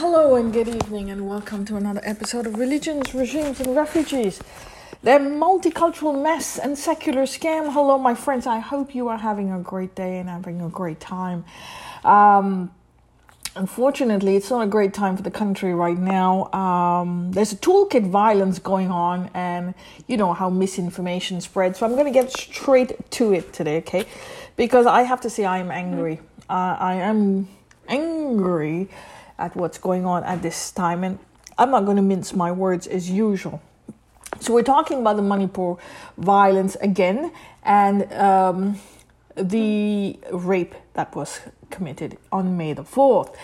Hello and good evening, and welcome to another episode of Religions, Regimes, and Refugees. Their multicultural mess and secular scam. Hello, my friends. I hope you are having a great day and having a great time. Um, unfortunately, it's not a great time for the country right now. Um, there's a toolkit violence going on, and you know how misinformation spreads. So I'm going to get straight to it today, okay? Because I have to say, I am angry. Uh, I am angry at what's going on at this time, and I'm not going to mince my words as usual. So we're talking about the Manipur violence again, and um, the rape that was committed on May the 4th.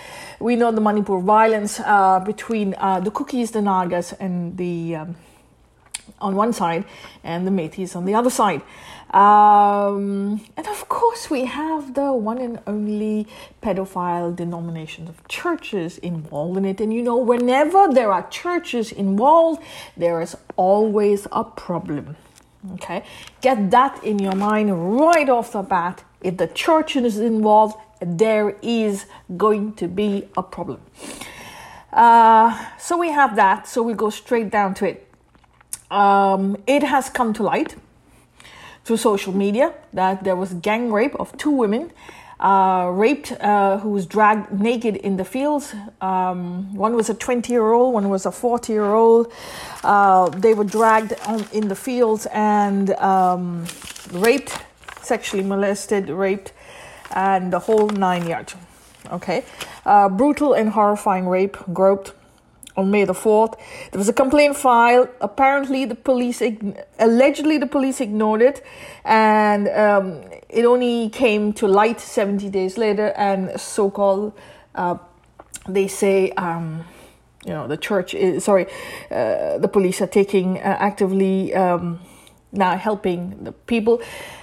We know the Manipur violence uh, between uh, the Kukis, the Nagas, and the um, on one side, and the Meiteis on the other side. Um, and of course, we have the one and only pedophile denominations of churches involved in it. And you know, whenever there are churches involved, there is always a problem. Okay, get that in your mind right off the bat. If the church is involved, there is going to be a problem. Uh, so we have that. So we go straight down to it. Um, it has come to light through social media that there was gang rape of two women uh, raped uh, who was dragged naked in the fields. Um, one was a 20 year old, one was a 40 year old. Uh, they were dragged on, in the fields and um, raped, sexually molested, raped, and the whole nine yards. Okay, uh, brutal and horrifying rape, groped on May the 4th. There was a complaint filed. Apparently, the police, allegedly, the police ignored it, and um, it only came to light 70 days later. And so called, uh, they say, um, you know, the church is sorry, uh, the police are taking uh, actively um, now helping the people.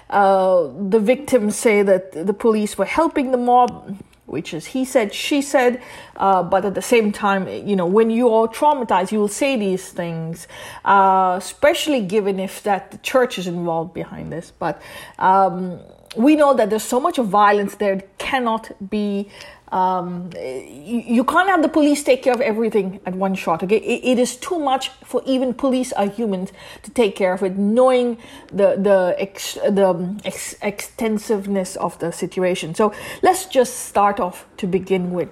Uh, the victims say that the police were helping the mob which is he said, she said, uh, but at the same time, you know, when you are traumatized, you will say these things, uh, especially given if that the church is involved behind this. But um, we know that there's so much of violence there cannot be um, you, can't have the police take care of everything at one shot. Okay, it, is too much for even police are humans to take care of it, knowing the the ex, the ex, extensiveness of the situation. So let's just start off to begin with.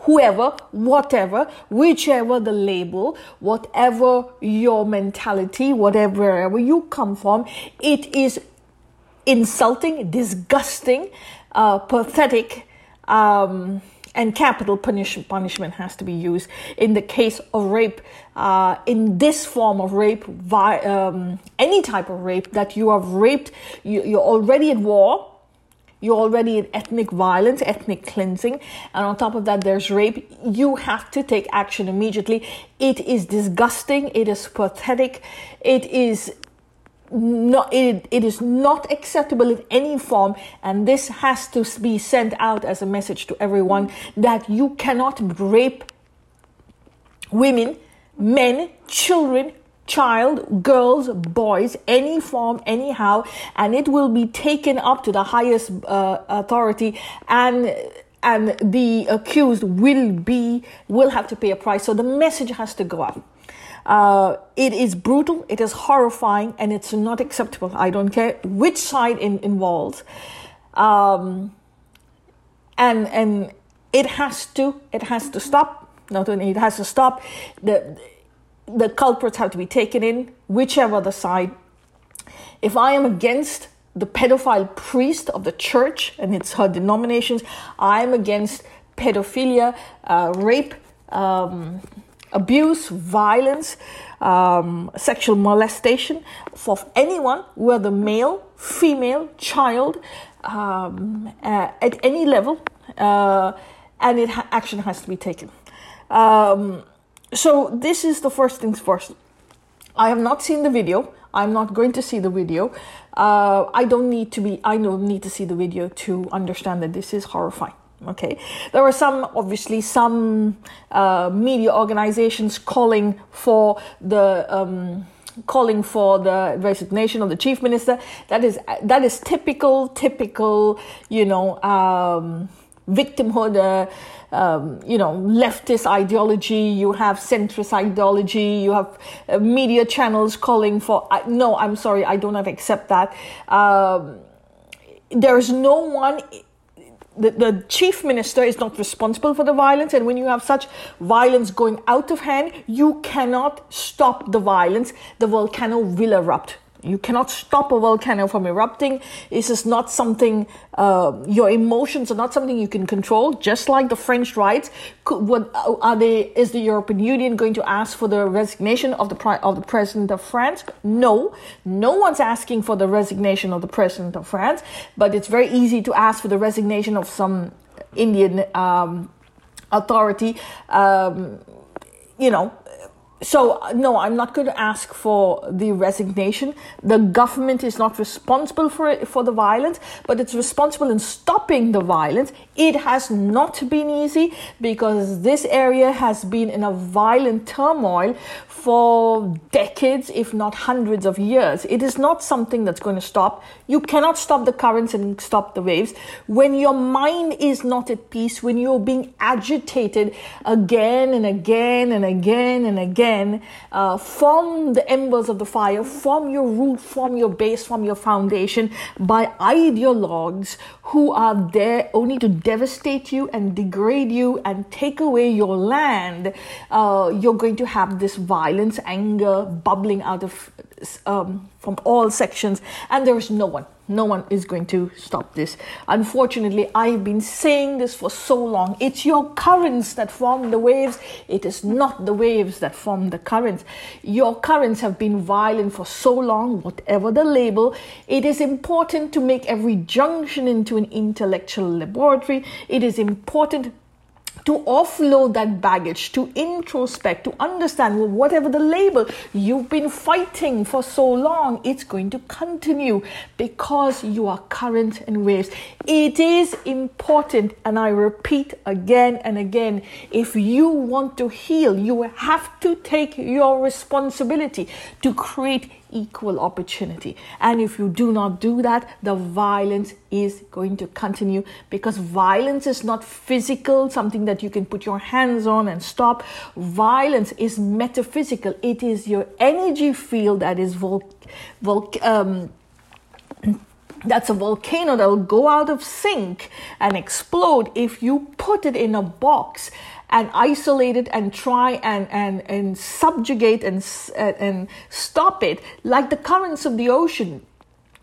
Whoever, whatever, whichever the label, whatever your mentality, whatever wherever you come from, it is insulting, disgusting, uh, pathetic um, and capital punish, punishment has to be used in the case of rape. Uh, in this form of rape, vi- um, any type of rape that you have raped, you, you're already at war. You're already in ethnic violence, ethnic cleansing, and on top of that, there's rape. You have to take action immediately. It is disgusting. It is pathetic. It is not it, it is not acceptable in any form and this has to be sent out as a message to everyone that you cannot rape women men children child girls boys any form anyhow and it will be taken up to the highest uh, authority and and the accused will be will have to pay a price. So the message has to go out uh, it is brutal, it is horrifying, and it's not acceptable. I don't care which side in, involved. Um, and and it has to it has to stop. Not only it has to stop. The the culprits have to be taken in, whichever the side. If I am against the pedophile priest of the church and its her denominations, I am against pedophilia, uh, rape. Um, abuse, violence, um, sexual molestation for anyone, whether male, female, child, um, uh, at any level, uh, and it ha- action has to be taken. Um, so this is the first things first. I have not seen the video. I'm not going to see the video. Uh, I don't need to be. I don't need to see the video to understand that this is horrifying. Okay, there are some, obviously, some uh, media organizations calling for the um, calling for the resignation of the chief minister. That is that is typical, typical, you know, um, victimhood. Uh, um, you know, leftist ideology, you have centrist ideology, you have uh, media channels calling for. Uh, no, I'm sorry, I don't have accept that. Um, there is no one the, the chief minister is not responsible for the violence and when you have such violence going out of hand you cannot stop the violence. The volcano will erupt you cannot stop a volcano from erupting. This is not something, uh, your emotions are not something you can control, just like the French riots. Could, what, are they, is the European Union going to ask for the resignation of the, of the President of France? No. No one's asking for the resignation of the President of France, but it's very easy to ask for the resignation of some Indian um, authority. Um, you know, so uh, no i'm not going to ask for the resignation. The government is not responsible for it, for the violence but it's responsible in stopping the violence it has not been easy because this area has been in a violent turmoil for decades if not hundreds of years. It is not something that's going to stop. You cannot stop the currents and stop the waves. When your mind is not at peace when you're being agitated again and again and again and again uh, from the embers of the fire, from your root, from your base, from your foundation by ideologues who are there only to devastate you and degrade you and take away your land. Uh, you're going to have this violence, anger bubbling out of um, from all sections, and there is no one no one is going to stop this. Unfortunately, I've been saying this for so long. It's your currents that form the waves. It is not the waves that form the currents. Your currents have been violent for so long, whatever the label. It is important to make every junction into an intellectual laboratory. It is important to offload that baggage, to introspect, to understand well, whatever the label you've been fighting for so long, it's going to continue because you are current and waves. It is important, and I repeat again and again if you want to heal, you have to take your responsibility to create equal opportunity. And if you do not do that, the violence is going to continue because violence is not physical, something that you can put your hands on and stop. Violence is metaphysical, it is your energy field that is vol- vol- um, that's a volcano that will go out of sync and explode if you put it in a box and isolate it and try and, and, and subjugate and, and stop it like the currents of the ocean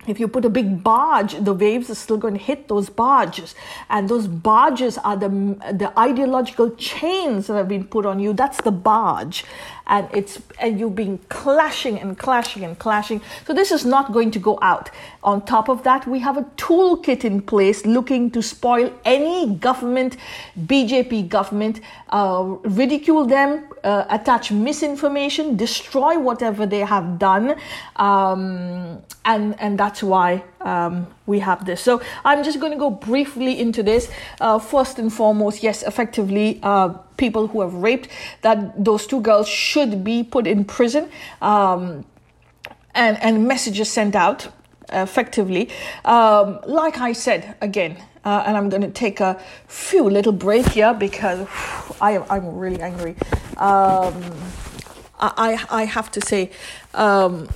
if you put a big barge, the waves are still going to hit those barges. And those barges are the, the ideological chains that have been put on you. That's the barge and it's and you've been clashing and clashing and clashing. So this is not going to go out. On top of that, we have a toolkit in place looking to spoil any government, BJP government, uh, ridicule them, uh, attach misinformation, destroy whatever they have done, um, and and that's why um, we have this. So I'm just going to go briefly into this. Uh, first and foremost, yes, effectively, uh, people who have raped that those two girls should be put in prison, um, and and messages sent out effectively. Um, like I said again. Uh, and I'm going to take a few little break here because I am I'm really angry. Um, I I have to say um,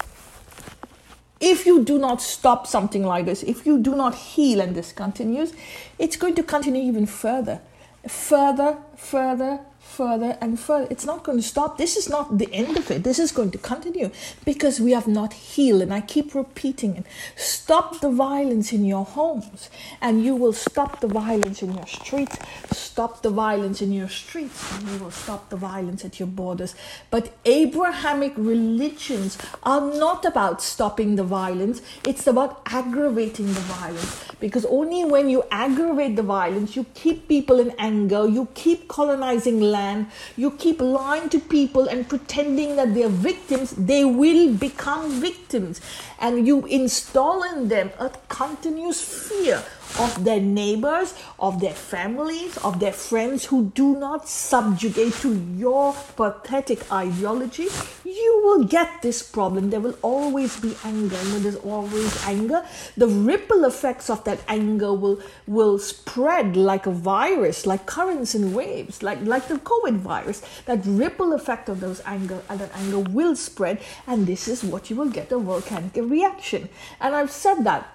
if you do not stop something like this, if you do not heal and this continues, it's going to continue even further, further, further, further and further. It's not going to stop. This is not the end of it. This is going to continue because we have not healed. And I keep repeating it. Stop the violence in your homes, and you will stop the violence in your streets. Stop the violence in your streets, and you will stop the violence at your borders. But Abrahamic religions are not about stopping the violence, it's about aggravating the violence. Because only when you aggravate the violence, you keep people in anger, you keep colonizing land you keep lying to people and pretending that they're victims, they will become victims. And you install in them a continuous fear of their neighbors, of their families, of their friends who do not subjugate to your pathetic ideology, you will get this problem. There will always be anger. And when there's always anger, the ripple effects of that anger will, will spread like a virus, like currents and waves, like, like the COVID virus. That ripple effect of those anger and that anger will spread, and this is what you will get a volcanic reaction. And I've said that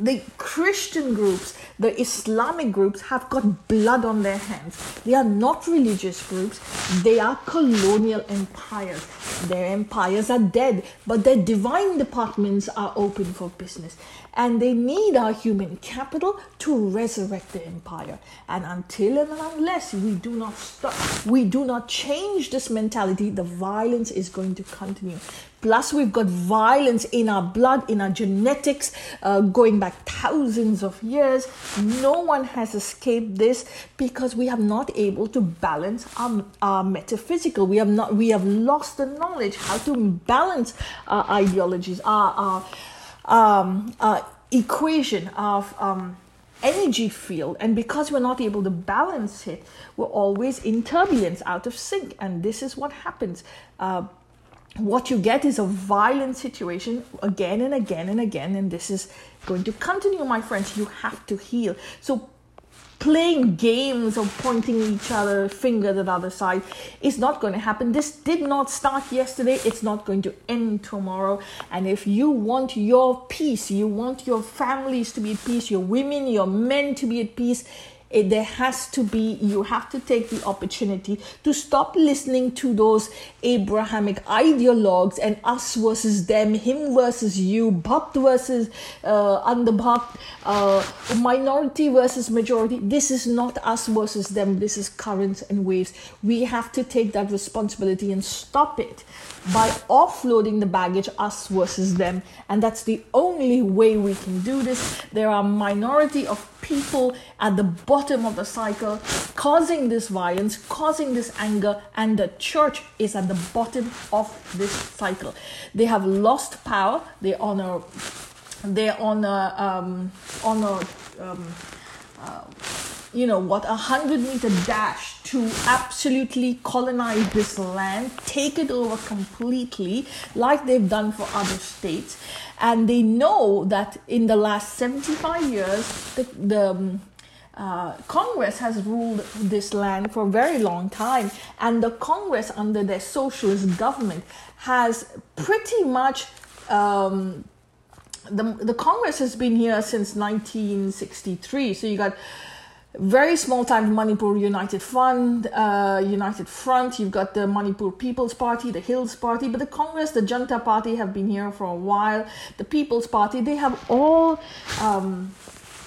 the Christian groups, the Islamic groups have got blood on their hands. They are not religious groups, they are colonial empires. Their empires are dead, but their divine departments are open for business. And they need our human capital to resurrect the empire. And until and unless we do not stop, we do not change this mentality, the violence is going to continue. Plus, we've got violence in our blood, in our genetics, uh, going back thousands of years. No one has escaped this because we have not able to balance our, our metaphysical. We have not. We have lost the knowledge how to balance our ideologies, our, our um, equation of. Um, energy field. And because we're not able to balance it we're always in turbulence out of sync. And this is what happens. Uh, what you get is a violent situation again and again and again. And this is going to continue my friends. You have to heal. So playing games of pointing each other fingers at the other side is not going to happen. This did not start yesterday. It's not going to end tomorrow. And if you want your peace you want your families to be at peace your women your men to be at peace it, there has to be, you have to take the opportunity to stop listening to those Abrahamic ideologues and us versus them, him versus you, Bhakt versus uh, Andhbhakt, uh, minority versus majority. This is not us versus them, this is currents and waves. We have to take that responsibility and stop it by offloading the baggage, us versus them. And that's the only way we can do this. There are minority of people at the bottom of the cycle causing this violence, causing this anger, and the church is at the bottom of this cycle. They have lost power. They on a they're on a um, on a um, uh, you know what a hundred meter dash to absolutely colonize this land, take it over completely, like they've done for other states. And they know that in the last 75 years, the, the um, uh, Congress has ruled this land for a very long time, and the Congress, under their socialist government, has pretty much um, the the Congress has been here since 1963. So you got very small time Manipur United Front, uh, United Front. You've got the Manipur People's Party, the Hills Party, but the Congress, the Janta Party have been here for a while. The People's Party, they have all um,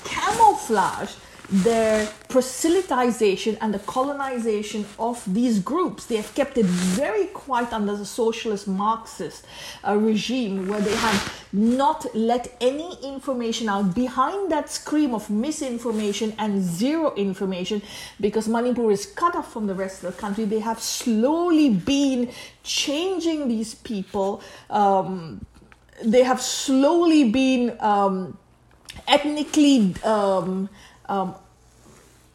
camouflaged their proselytization and the colonization of these groups. They have kept it very quiet under the socialist Marxist uh, regime where they have not let any information out behind that scream of misinformation and zero information because Manipur is cut off from the rest of the country. They have slowly been changing these people. Um, they have slowly been um, ethnically um, um,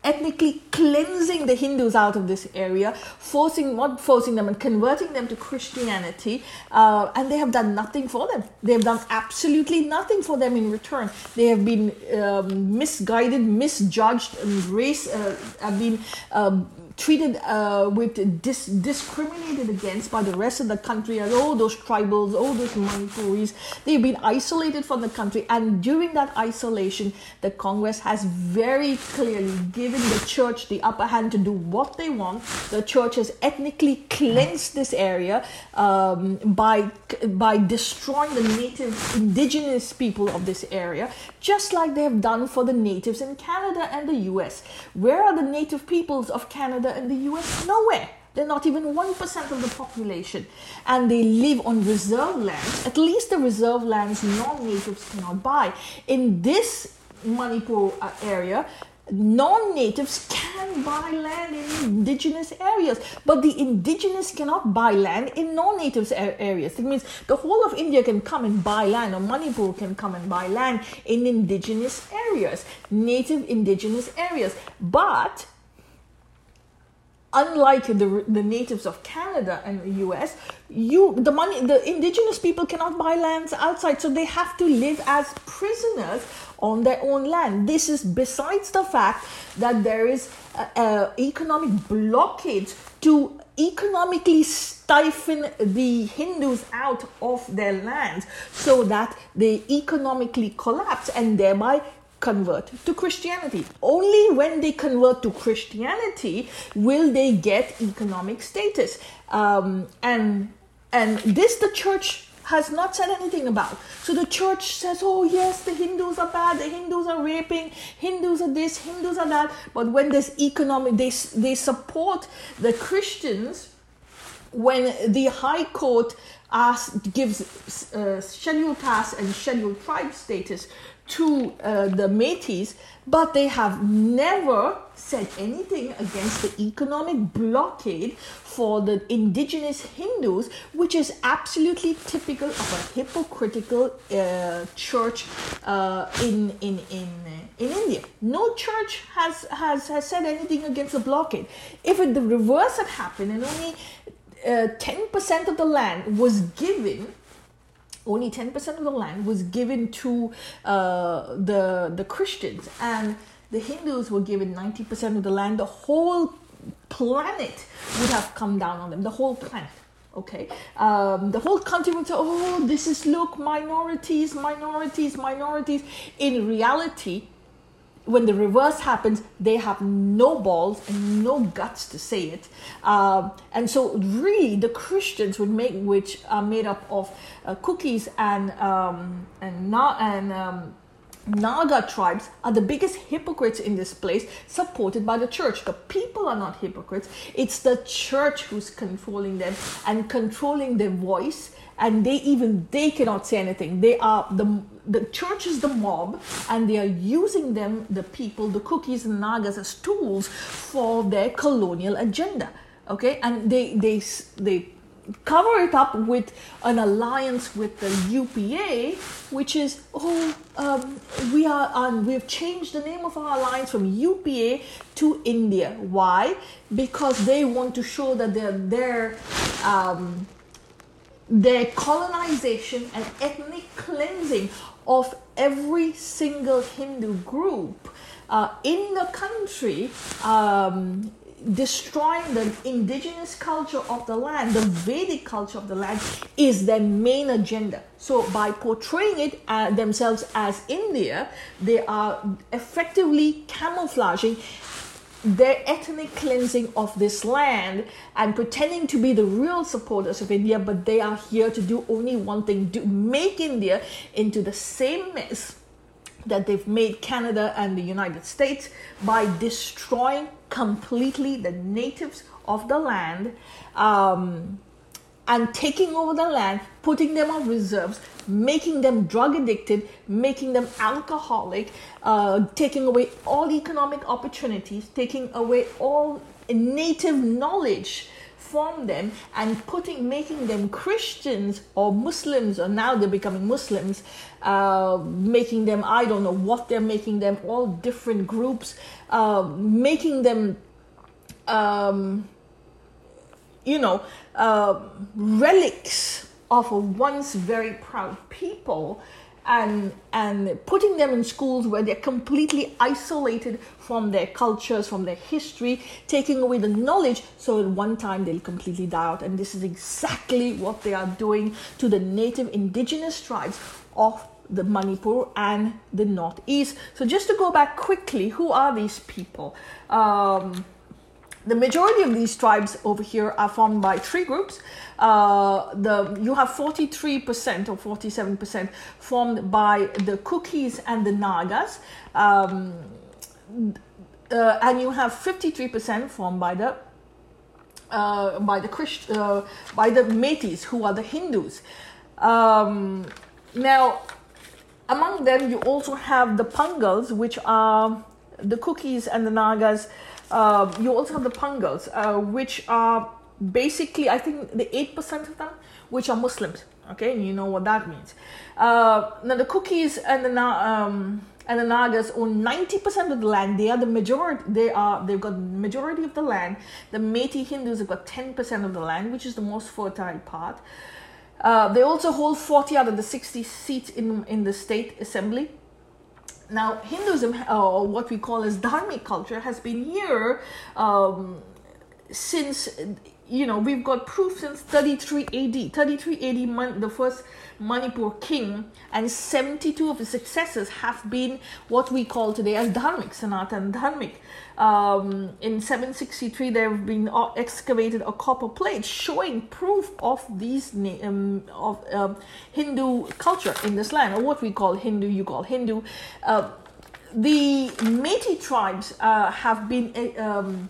ethnically cleansing the Hindus out of this area, forcing, not forcing them, and converting them to Christianity. Uh, and they have done nothing for them. They have done absolutely nothing for them in return. They have been um, misguided, misjudged, and race uh, have been. Um, treated uh, with dis- discriminated against by the rest of the country and all those tribals, all those Manipuris. They've been isolated from the country, and during that isolation, the Congress has very clearly given the church the upper hand to do what they want. The church has ethnically cleansed this area um, by by destroying the native indigenous people of this area, just like they have done for the natives in Canada and the U.S. Where are the native peoples of Canada? And the US? Nowhere. They're not even 1% of the population. And they live on reserve lands. At least the reserve lands non natives cannot buy. In this Manipur uh, area, non-natives can buy land in indigenous areas but the indigenous cannot buy land in non-natives areas. It means the whole of india can come and buy land or manipur can come and buy land in indigenous areas native indigenous areas. But unlike the, the natives of Canada and the US, you the money the indigenous people cannot buy lands outside, so they have to live as prisoners on their own land. This is besides the fact that there is a, economic blockade to economically stifle the Hindus out of their lands so that they economically collapse and thereby convert to Christianity. Only when they convert to Christianity will they get economic status. Um, and and this the church has not said anything about. So the church says, oh, yes, the Hindus are bad, the Hindus are raping, Hindus are this, Hindus are that. But when there's economic, they, they support the Christians when the High Court asks, gives uh, scheduled caste and scheduled tribe status to uh, the Meiteis, but they have never said anything against the economic blockade for the indigenous Hindus, which is absolutely typical of a hypocritical uh, church uh, in, in, in, in India. No church has, has, has said anything against the blockade. If it, the reverse had happened and only uh, 10% of the land was given only 10% of the land was given to uh, the, the Christians, and the Hindus were given 90% of the land. The whole planet would have come down on them, the whole planet. Okay, um, the whole country would say, "Oh, this is look minorities, minorities, minorities." In reality, when the reverse happens, they have no balls and no guts to say it. Um, and so, really, the Christians would make, which are made up of uh, Kukis and um, and and um, Naga tribes are the biggest hypocrites in this place, supported by the church. The people are not hypocrites, it's the church who's controlling them and controlling their voice, and they even they cannot say anything. They are the the church is the mob, and they are using them, the people, the Kukis and Nagas, as tools for their colonial agenda. Okay, and they they they cover it up with an alliance with the UPA, which is oh um, we are um, we've changed the name of our alliance from UPA to India. Why? Because they want to show that they're their um, their colonization and ethnic cleansing of every single Hindu group uh, in the country um, destroying the indigenous culture of the land, the Vedic culture of the land, is their main agenda. So, by portraying it uh, themselves as India, they are effectively camouflaging their ethnic cleansing of this land and pretending to be the real supporters of India, but they are here to do only one thing to make India into the same mess that they've made Canada and the United States by destroying completely the natives of the land. Um, and taking over the land, putting them on reserves, making them drug addicted, making them alcoholic, uh, taking away all economic opportunities, taking away all native knowledge from them and putting making them Christians or Muslims or now they're becoming Muslims uh, making them I don't know what they're making them all different groups uh, making them um, you know uh, relics of a once very proud people and and putting them in schools where they're completely isolated from their cultures, from their history, taking away the knowledge so at one time they'll completely die out. And this is exactly what they are doing to the native indigenous tribes of the Manipur and the Northeast. So just to go back quickly, who are these people? Um, the majority of these tribes over here are formed by three groups. Uh, the you have 43% or 47% formed by the Kukis and the Nagas, um, uh, and you have 53% formed by the uh, by the Christ, uh, by the Meiteis, who are the Hindus. Um, now, among them, you also have the Pangals, which are the Kukis and the Nagas. Uh, you also have the Pangals, uh, which are basically, I think, the 8% of them, which are Muslims. Okay, and you know what that means. Uh, now, the Kukis and the um, and the Nagas own 90% of the land. They are the majority. They are they've got majority of the land. The Meiteis Hindus have got 10% of the land, which is the most fertile part. Uh, they also hold 40 out of the 60 seats in in the state assembly. Now, Hinduism, or what we call as dharmic culture, has been here um, since you know, we've got proof since 33 AD. 33 AD, month the first Manipur king, and 72 of his successors have been what we call today as Dharmic, Sanatan Dharmic. Um, in 763, there have been uh, excavated a copper plate showing proof of these um, of um, Hindu culture in this land, or what we call Hindu, you call Hindu. Uh, the Meiteis tribes uh, have been um,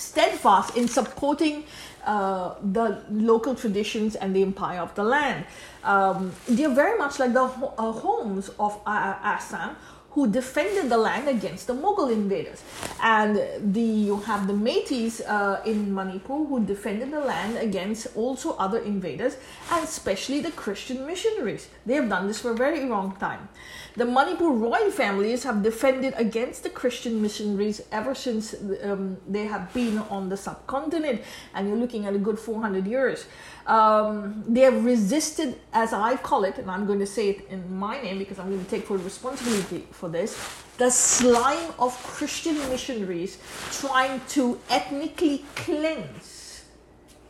steadfast in supporting uh, the local traditions and the empire of the land. Um, they're very much like the uh, Ahoms of Assam, who defended the land against the Mughal invaders. And the you have the Meiteis uh, in Manipur who defended the land against also other invaders, and especially the Christian missionaries. They have done this for a very long time. The Manipur royal families have defended against the Christian missionaries ever since um, they have been on the subcontinent, and you're looking at a good 400 years. Um, they have resisted, as I call it, and I'm going to say it in my name because I'm going to take full responsibility for this, the slime of Christian missionaries trying to ethnically cleanse,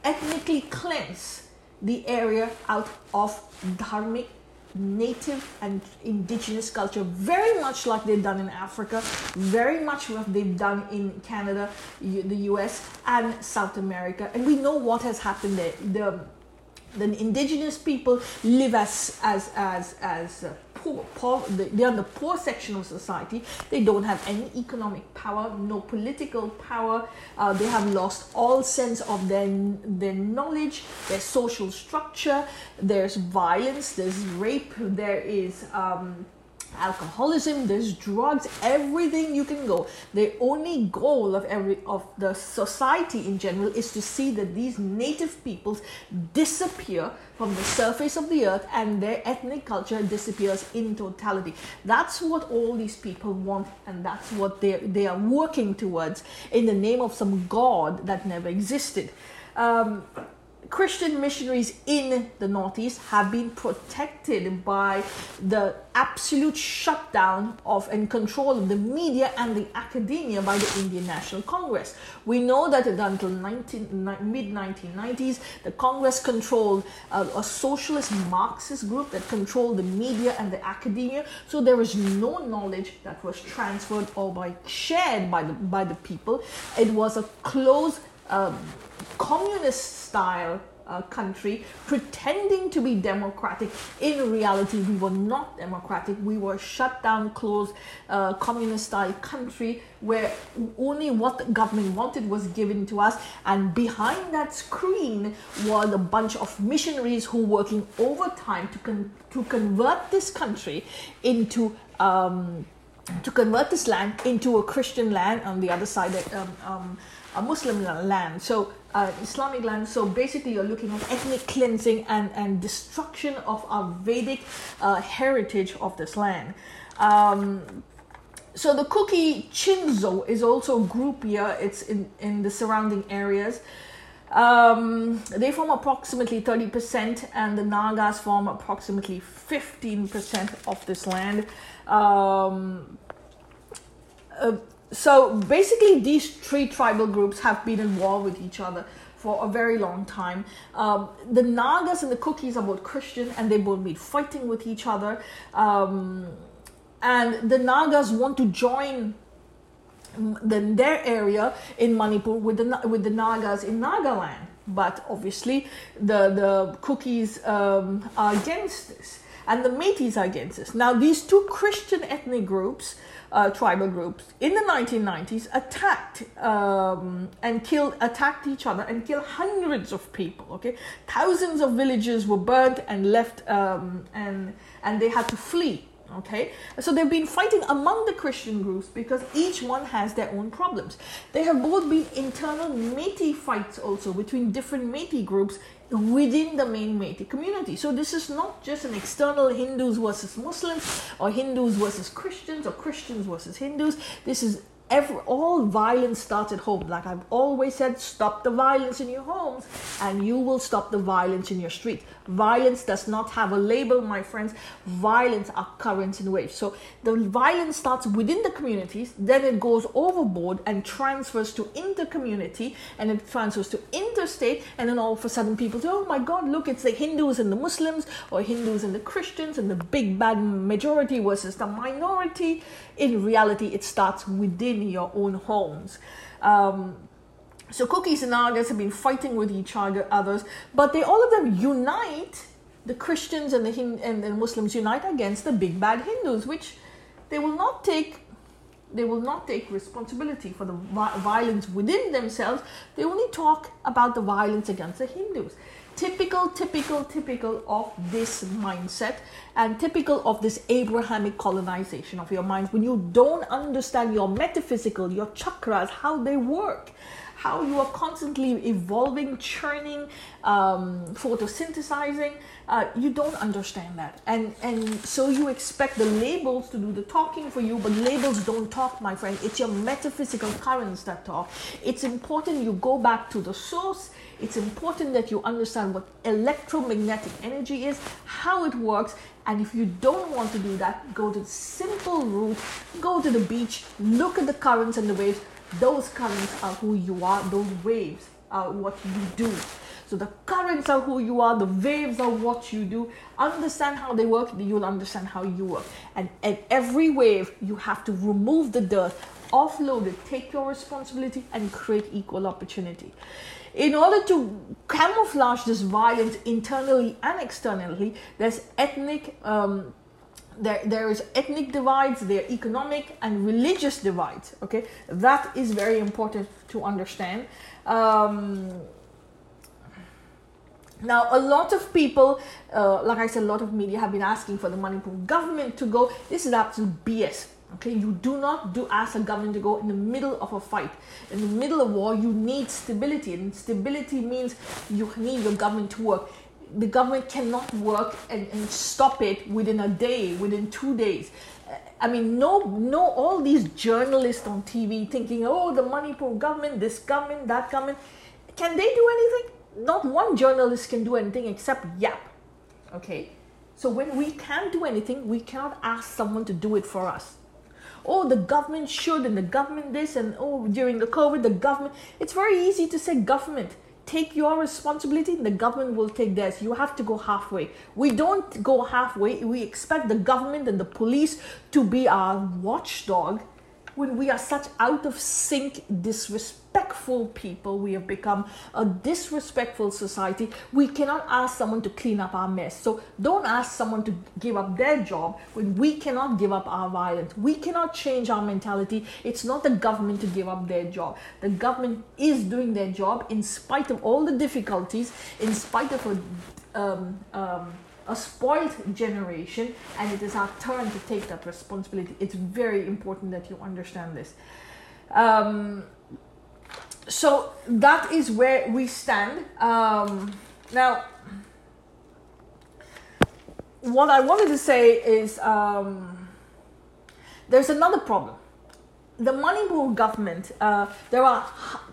ethnically cleanse the area out of dharmic native and indigenous culture, very much like they've done in Africa, very much what they've done in Canada, the US, and South America. And we know what has happened there. The, the indigenous people live as as as as uh, poor, poor they are the poor section of society. They don't have any economic power, no political power. Uh, they have lost all sense of their their knowledge, their social structure. There's violence, there's rape, there is. Um, alcoholism there's drugs everything you can go. The only goal of every of the society in general is to see that these native peoples disappear from the surface of the earth and their ethnic culture disappears in totality. That's what all these people want and that's what they, they are working towards in the name of some god that never existed. Um, Christian missionaries in the Northeast have been protected by the absolute shutdown of and control of the media and the academia by the Indian National Congress. We know that until mid 1990s, the Congress controlled uh, a socialist Marxist group that controlled the media and the academia. So there was no knowledge that was transferred or by shared by the by the people. It was a closed um, communist style uh, country pretending to be democratic. In reality, we were not democratic. We were shut down, closed, uh, communist style country where only what the government wanted was given to us. And behind that screen was a bunch of missionaries who were working overtime to, con- to convert this country into. Um, to convert this land into a Christian land on the other side, um, um, a Muslim land. So uh, Islamic land. So basically, you're looking at ethnic cleansing and, and destruction of our Vedic uh, heritage of this land. Um, so the Kuki Chinzo is also a group here. It's in, in the surrounding areas. Um, they form approximately 30%, and the Nagas form approximately 15% of this land. Um, uh, so basically, these three tribal groups have been in war with each other for a very long time. Um, the Nagas and the Kukis are both Christian and they both been fighting with each other. Um, and the Nagas want to join the, their area in Manipur with the, with the Nagas in Nagaland. But obviously, the, the Kukis um, are against this and the Meiteis are against this. Now, these two Christian ethnic groups uh, tribal groups in the 1990s attacked um, and killed, attacked each other and killed hundreds of people. Okay, thousands of villages were burnt and left, um, and and they had to flee Okay, so they've been fighting among the Christian groups because each one has their own problems. There have both been internal Meiteis fights also between different Meiteis groups within the main Meiteis community. So this is not just an external Hindus versus Muslims or Hindus versus Christians or Christians versus Hindus. This is every, all violence starts at home. Like I've always said, stop the violence in your homes and you will stop the violence in your street. Violence does not have a label, my friends. Violence are currents and waves. So the violence starts within the communities, then it goes overboard and transfers to inter-community and it transfers to interstate and then all of a sudden people say, oh my God, look, it's the Hindus and the Muslims or Hindus and the Christians and the big bad majority versus the minority. In reality, it starts within your own homes. Um, so Kukis and Nagas have been fighting with each other, others, but they all of them unite. The Christians and the Hin- and the Muslims unite against the big bad Hindus, which they will not take. They will not take responsibility for the vi- violence within themselves. They only talk about the violence against the Hindus. Typical, typical, typical of this mindset and typical of this Abrahamic colonization of your mind when you don't understand your metaphysical, your chakras, how they work how you are constantly evolving, churning, um, photosynthesizing. Uh, you don't understand that, and and so you expect the labels to do the talking for you, but labels don't talk, my friend. It's your metaphysical currents that talk. It's important you go back to the source. It's important that you understand what electromagnetic energy is, how it works, and if you don't want to do that, go to the simple route, go to the beach, look at the currents and the waves, those currents are who you are, those waves are what you do. So the currents are who you are, the waves are what you do. Understand how they work, you'll understand how you work. And at every wave, you have to remove the dirt, offload it, take your responsibility, and create equal opportunity. In order to camouflage this violence internally and externally, there's ethnic um, there, there is ethnic divides, there are economic and religious divides. Okay, that is very important to understand. Um, now, a lot of people, uh, like I said, a lot of media have been asking for the Manipur government to go. This is absolute BS. Okay, you do not do ask a government to go in the middle of a fight. In the middle of war, you need stability, and stability means you need your government to work the government cannot work and, and stop it within a day, within two days. I mean, no, no, all these journalists on TV thinking, oh, the Manipur government, this government, that government, can they do anything? Not one journalist can do anything except yap. Okay? So when we can't do anything, we cannot ask someone to do it for us. Oh, the government should, and the government this, and oh, during the COVID, the government. It's very easy to say government take your responsibility the government will take theirs. You have to go halfway. We don't go halfway. We expect the government and the police to be our watchdog when we are such out of sync, disrespectful people, we have become a disrespectful society. We cannot ask someone to clean up our mess. So don't ask someone to give up their job when we cannot give up our violence. We cannot change our mentality. It's not the government to give up their job. The government is doing their job in spite of all the difficulties, in spite of a um, um, a spoiled generation and it is our turn to take that responsibility. It's very important that you understand this. Um, so that is where we stand. Um, now, what I wanted to say is um, there's another problem. The Manipur government, uh, there are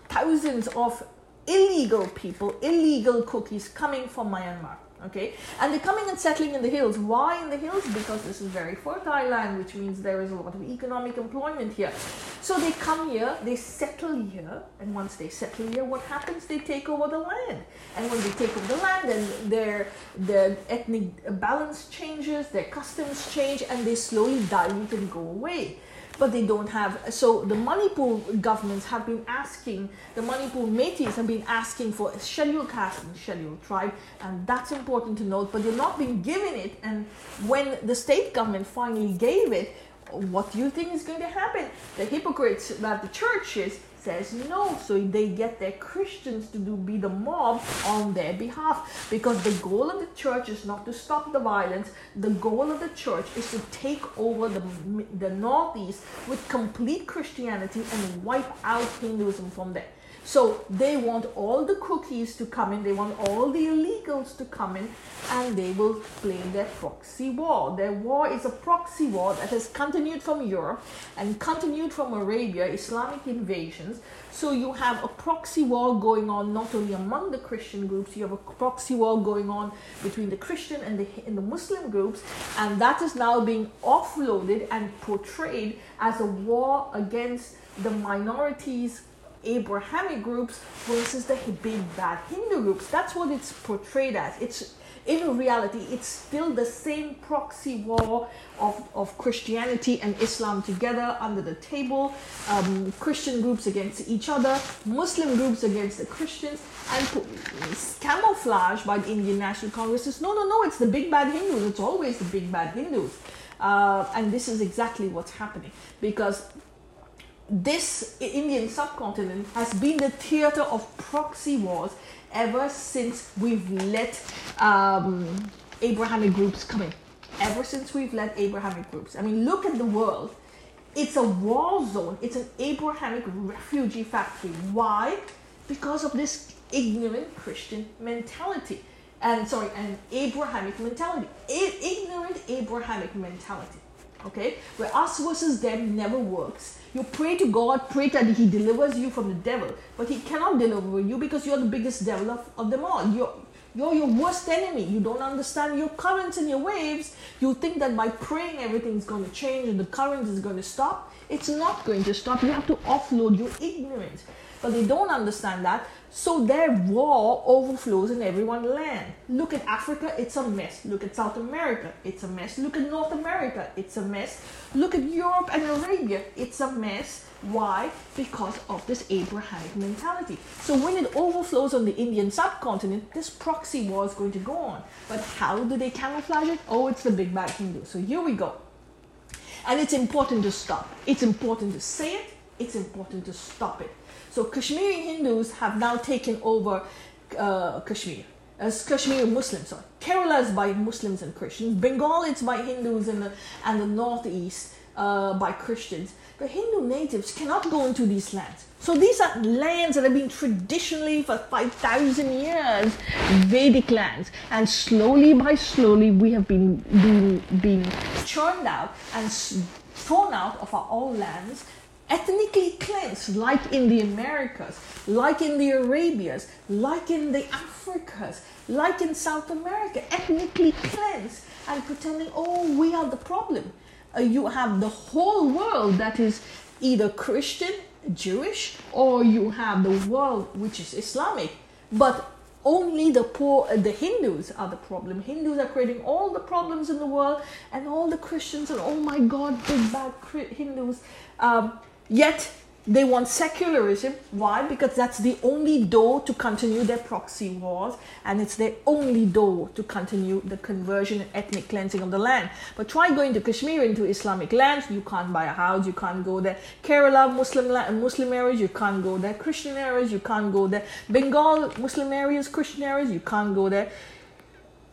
thousands of illegal people, illegal Kukis coming from Myanmar okay? And they're coming and settling in the hills. Why in the hills? Because this is very fertile land which means there is a lot of economic employment here. So they come here they settle here and once they settle here what happens? They take over the land. And when they take over the land then their their ethnic balance changes their customs change and they slowly dilute and go away but they don't have. So the Manipur governments have been asking, the Manipur Meiteis have been asking for a scheduled caste and scheduled tribe, and that's important to note. But they're not being given it, and when the state government finally gave it, what do you think is going to happen? The hypocrites that the church is says no. So they get their Christians to do be the mob on their behalf because the goal of the church is not to stop the violence. The goal of the church is to take over the, the Northeast with complete Christianity and wipe out Hinduism from there. So they want all the Kukis to come in, they want all the illegals to come in, and they will play their proxy war. Their war is a proxy war that has continued from Europe and continued from Arabia, Islamic invasions. So you have a proxy war going on not only among the Christian groups, you have a proxy war going on between the Christian and the, and the Muslim groups, and that is now being offloaded and portrayed as a war against the minorities Abrahamic groups versus the big bad Hindu groups. That's what it's portrayed as. It's in reality, it's still the same proxy war of, of Christianity and Islam together under the table, um, Christian groups against each other, Muslim groups against the Christians, and camouflage by the Indian National Congress is no, no, no, it's the big bad Hindus. It's always the big bad Hindus. Uh, and this is exactly what's happening because this Indian subcontinent has been the theater of proxy wars ever since we've let um, Abrahamic groups come in. Ever since we've let Abrahamic groups. I mean, look at the world. It's a war zone. It's an Abrahamic refugee factory. Why? Because of this ignorant Christian mentality. And sorry, an Abrahamic mentality. Ignorant Abrahamic mentality. Okay? Where us versus them never works you pray to God, pray that He delivers you from the devil, but He cannot deliver you because you're the biggest devil of, of them all. You're, you're your worst enemy. You don't understand your currents and your waves. You think that by praying everything's going to change and the current is going to stop. It's not going to stop. You have to offload your ignorance. But they don't understand that. So their war overflows in everyone's land. Look at Africa, it's a mess. Look at South America, it's a mess. Look at North America, it's a mess. Look at Europe and Arabia, it's a mess. Why? Because of this Abrahamic mentality. So when it overflows on the Indian subcontinent, this proxy war is going to go on. But how do they camouflage it? Oh, it's the big bad Hindu. So here we go. And it's important to stop. It's important to say it. It's important to stop it. So Kashmiri Hindus have now taken over uh, Kashmir as Kashmiri Muslims. Sorry. Kerala is by Muslims and Christians. Bengal is by Hindus and the, and the northeast uh, by Christians. But Hindu natives cannot go into these lands. So these are lands that have been traditionally for 5,000 years Vedic lands. And slowly by slowly we have been being, being churned out and thrown out of our own lands ethnically cleansed, like in the Americas, like in the Arabias, like in the Africas, like in South America, ethnically cleansed and pretending, oh, we are the problem. Uh, you have the whole world that is either Christian, Jewish, or you have the world which is Islamic. But only the poor, uh, the Hindus are the problem. Hindus are creating all the problems in the world, and all the Christians and oh my God, big bad Hindus. Um, Yet they want secularism. Why? Because that's the only door to continue their proxy wars, and it's their only door to continue the conversion and ethnic cleansing of the land. But try going to Kashmir into Islamic lands, you can't buy a house, you can't go there. Kerala, Muslim Muslim areas, you can't go there. Christian areas, you can't go there. Bengal, Muslim areas, Christian areas, you can't go there.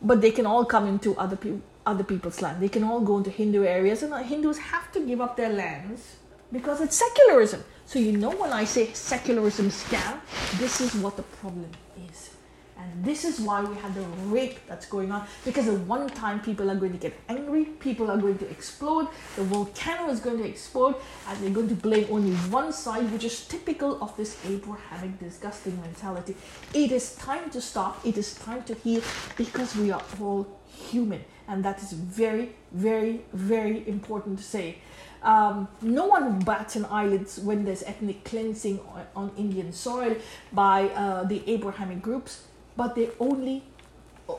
But they can all come into other. Other people's land. They can all go into Hindu areas, and uh, Hindus have to give up their lands because it's secularism. So you know when I say secularism scam, this is what the problem is. And this is why we have the rape that's going on. Because at one time people are going to get angry, people are going to explode, the volcano is going to explode, and they're going to blame only one side, which is typical of this Abrahamic disgusting mentality. It is time to stop, it is time to heal because we are all human. And that is very, very, very important to say. Um, no one bats an eyelid when there's ethnic cleansing on, on Indian soil by uh, the Abrahamic groups, but they only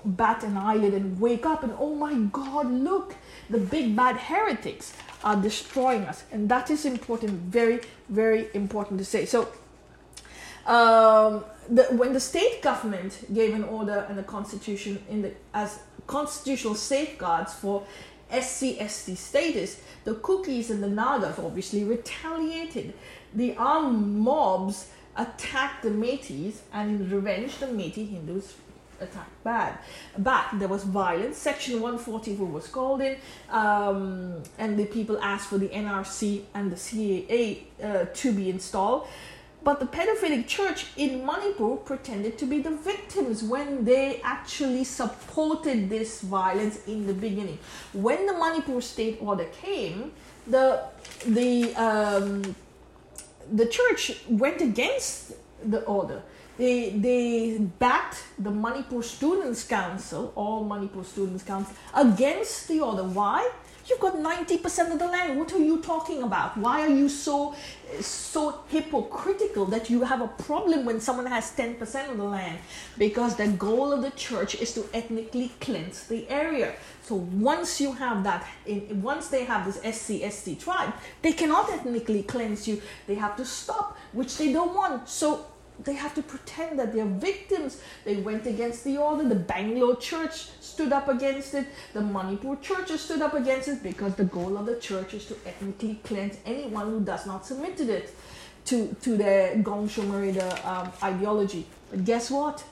bat an eyelid and wake up and oh my god, look, the big bad heretics are destroying us, and that is important, very, very important to say. So, um, the, when the state government gave an order and a constitution in the as constitutional safeguards for SC ST status, the Kukis and the Nagas obviously retaliated. the armed mobs attacked the Meiteis, and in revenge, the Meiteis Hindus attacked bad. Back there was violence. Section 144 was called in, um, and the people asked for the NRC and the CAA uh, to be installed. But the pedophilic church in Manipur pretended to be the victims when they actually supported this violence in the beginning. When the Manipur state order came, the the um, the church went against the order. They they backed the Manipur Students Council, all Manipur Students Council, against the order. Why? You've got 90% of the land. What are you talking about? Why are you so so hypocritical that you have a problem when someone has 10% of the land? Because the goal of the church is to ethnically cleanse the area. So once you have that, in, once they have this SC, ST tribe, they cannot ethnically cleanse you. They have to stop, which they don't want. So they have to pretend that they're victims. They went against the order. The Bangalore church stood up against it. The Manipur churches stood up against it because the goal of the church is to ethnically cleanse anyone who does not submit to it, to, to their Gong Shumari, the um, ideology. But guess what?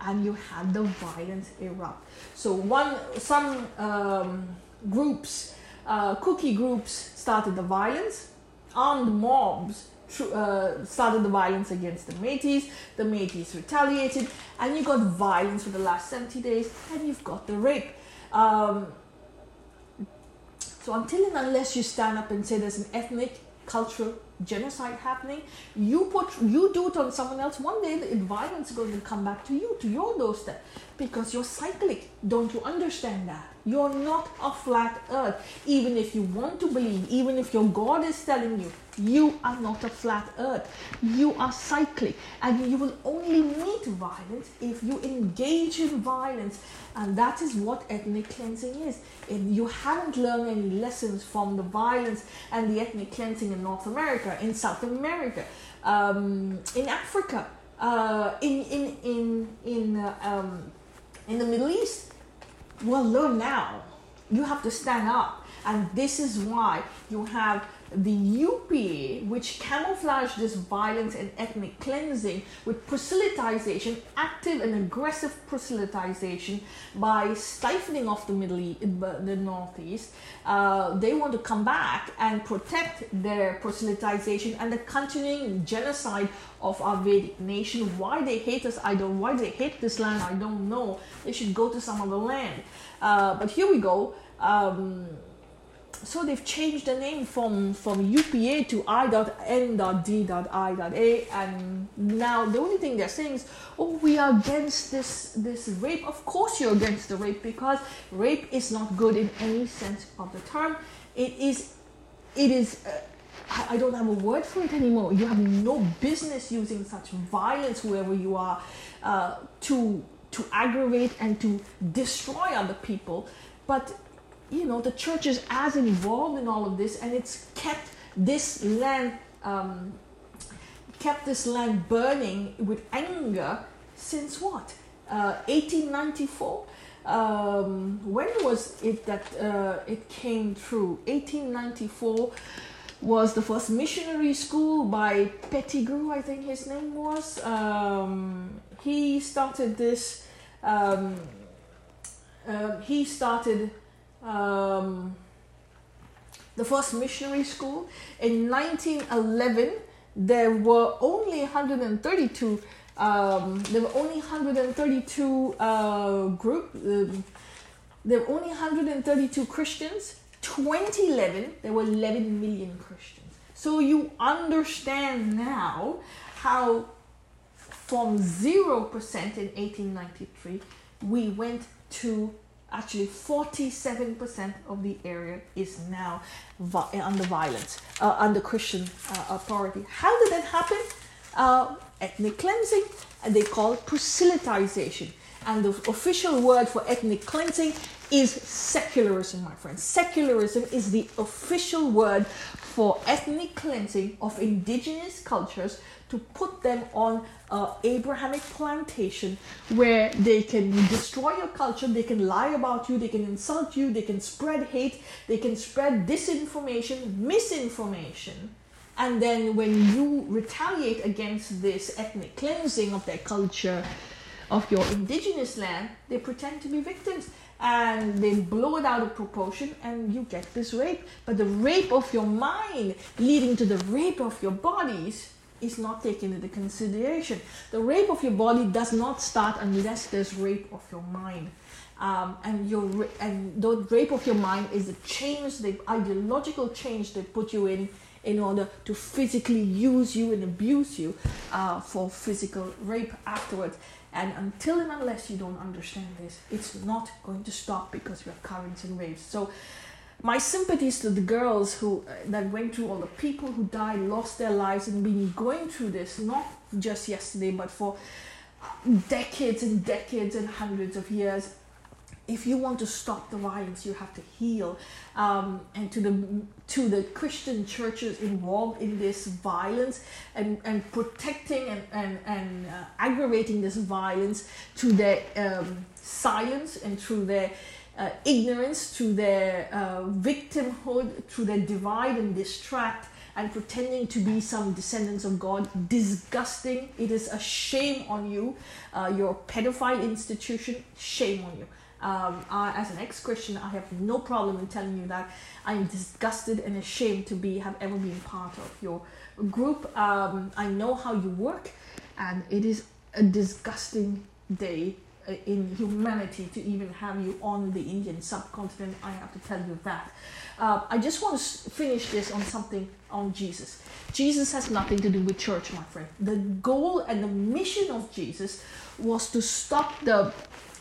And you had the violence erupt. So one, some um, groups, uh, Kuki groups started the violence. Armed mobs uh, started the violence against the Meiteis. The Meiteis retaliated, and you got violence for the last 70 days, and you've got the rape. Um, so until and unless you stand up and say there's an ethnic, cultural genocide happening, you put you do it on someone else. One day the violence is going to come back to you, to your doorstep, because you're cyclic. Don't you understand that? You're not a flat earth. Even if you want to believe, even if your God is telling you, you are not a flat earth. You are cyclic. And you will only meet violence if you engage in violence. And that is what ethnic cleansing is. If you haven't learned any lessons from the violence and the ethnic cleansing in North America, in South America, um, in Africa, uh, in, in, in, in, uh, um, in the Middle East, well, learn now. You have to stand up. And this is why you have the UPA, which camouflage this violence and ethnic cleansing with proselytization, active and aggressive proselytization by stifling off the Middle East, the Northeast. Uh, they want to come back and protect their proselytization and the continuing genocide of our Vedic nation. Why they hate us, I don't. Why they hate this land, I don't know. They should go to some other land. Uh, but here we go. Um, so they've changed the name from from UPA to I.N.D.I.A, and now the only thing they're saying is, "Oh, we are against this this rape." Of course, you're against the rape because rape is not good in any sense of the term. It is, it is. Uh, I, don't have a word for it anymore. You have no business using such violence, whoever you are, uh, to to aggravate and to destroy other people. But you know, the church is as involved in all of this, and it's kept this land, um, kept this land burning with anger since what? Uh, 1894. Um, when was it that uh, it came through? 1894 was the first missionary school by Pettigrew, I think his name was. Um, he started this. Um, uh, he started um, the first missionary school. In 1911, there were only 132. Um, there were only 132 uh, group. Uh, there were only 132 Christians. 2011, there were 11 million Christians. So you understand now how from 0% in 1893 we went to actually 47% of the area is now vi- under violence, uh, under Christian uh, authority. How did that happen? Uh, ethnic cleansing, and they call it proselytization. And the official word for ethnic cleansing is secularism, my friends. Secularism is the official word for ethnic cleansing of indigenous cultures to put them on uh, Abrahamic plantation where they can destroy your culture, they can lie about you, they can insult you, they can spread hate, they can spread disinformation, misinformation, And then when you retaliate against this ethnic cleansing of their culture, of your indigenous land, they pretend to be victims and they blow it out of proportion and you get this rape. But the rape of your mind leading to the rape of your bodies is not taken into consideration. The rape of your body does not start unless there's rape of your mind. Um, and your and the rape of your mind is the change, the ideological change they put you in in order to physically use you and abuse you uh, for physical rape afterwards. And until and unless you don't understand this, it's not going to stop because we have currents and waves. So, my sympathies to the girls who uh, that went through all the people who died, lost their lives, and been going through this not just yesterday, but for decades and decades and hundreds of years if you want to stop the violence, you have to heal. Um, and to the to the Christian churches involved in this violence and, and protecting and, and, and uh, aggravating this violence to their um, silence and through their uh, ignorance, through their uh, victimhood, through their divide and distract and pretending to be some descendants of God. Disgusting. It is a shame on you. Uh, your pedophile institution, shame on you. Um, I, as an ex-Christian, I have no problem in telling you that I am disgusted and ashamed to be have ever been part of your group. Um, I know how you work, and it is a disgusting day in humanity to even have you on the Indian subcontinent. I have to tell you that. Uh, I just want to finish this on something on Jesus. Jesus has nothing to do with church, my friend. The goal and the mission of Jesus was to stop the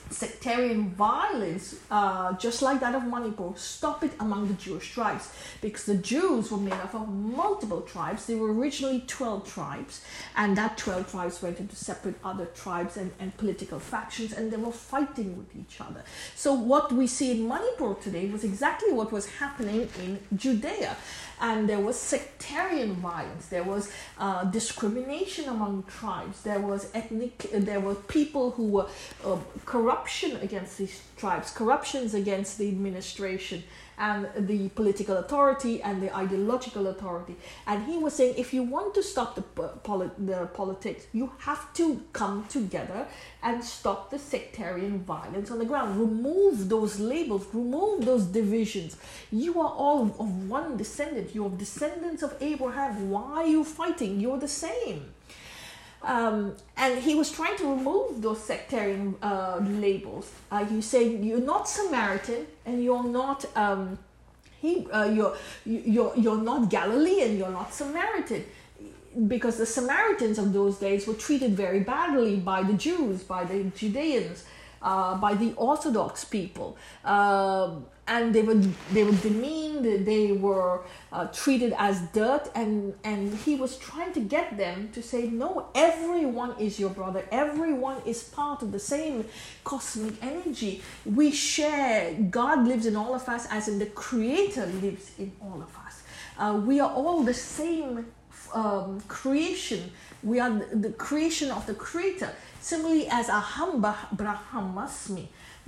sectarian violence, uh, just like that of Manipur, stop it among the Jewish tribes because the Jews were made up of multiple tribes. They were originally 12 tribes, and that 12 tribes went into separate other tribes and, and political factions, and they were fighting with each other. So, what we see in Manipur today was exactly what was happening in Judea and there was sectarian violence. There was uh, discrimination among tribes. There was ethnic there were people who were uh, corruption against these tribes corruptions against the administration and the political authority and the ideological authority. And he was saying, if you want to stop the, poli- the politics, you have to come together and stop the sectarian violence on the ground. Remove those labels, remove those divisions. You are all of one descendant. You are descendants of Abraham. Why are you fighting? You're the same. Um, and he was trying to remove those sectarian uh, labels. Uh, you say you're not Samaritan and you're not um, he, uh, you're you're you're not Galilean. You're not Samaritan because the Samaritans of those days were treated very badly by the Jews, by the Judeans, uh, by the Orthodox people. Uh, and they were they were demeaned they were uh, treated as dirt and and he was trying to get them to say no everyone is your brother. Everyone is part of the same cosmic energy. We share god lives in all of us as in the creator lives in all of us. Uh, we are all the same um, creation. We are the, the creation of the creator similarly as a aham brahmasmi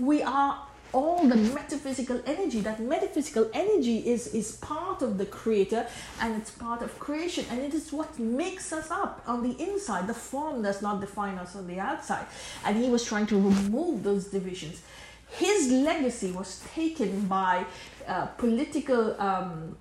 we are all the metaphysical energy. That metaphysical energy is is part of the creator and it's part of creation. And it is what makes us up on the inside the form does not define us on the outside. And he was trying to remove those divisions. His legacy was taken by uh, political um,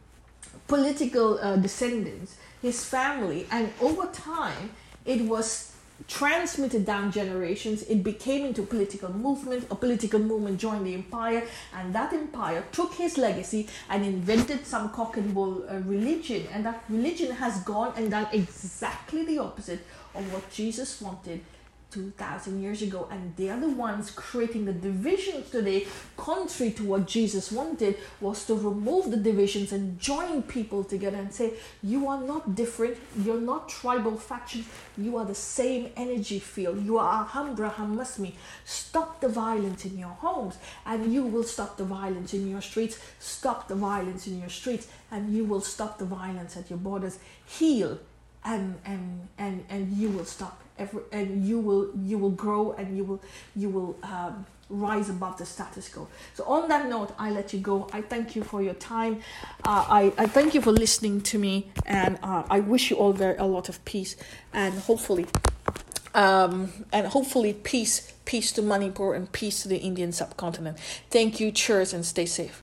political uh, descendants his family. And over time it was transmitted down generations. It became into a political movement. A political movement joined the empire, and that empire took his legacy and invented some cock and bull uh, religion. And that religion has gone and done exactly the opposite of what Jesus wanted 2000 years ago and they are the ones creating the divisions today contrary to what jesus wanted was to remove the divisions and join people together and say you are not different. You're not tribal factions you are the same energy field. You are Aham Brahmasmi stop the violence in your homes and you will stop the violence in your streets. Stop the violence in your streets and you will stop the violence at your borders. Heal and and and and you will stop every, and you will you will grow and you will you will um, rise above the status quo. So on that note, I let you go. I thank you for your time. Uh, I, I thank you for listening to me, and uh, I wish you all very a lot of peace and hopefully. Um, and hopefully peace peace to Manipur and peace to the Indian subcontinent. Thank you, cheers, and stay safe.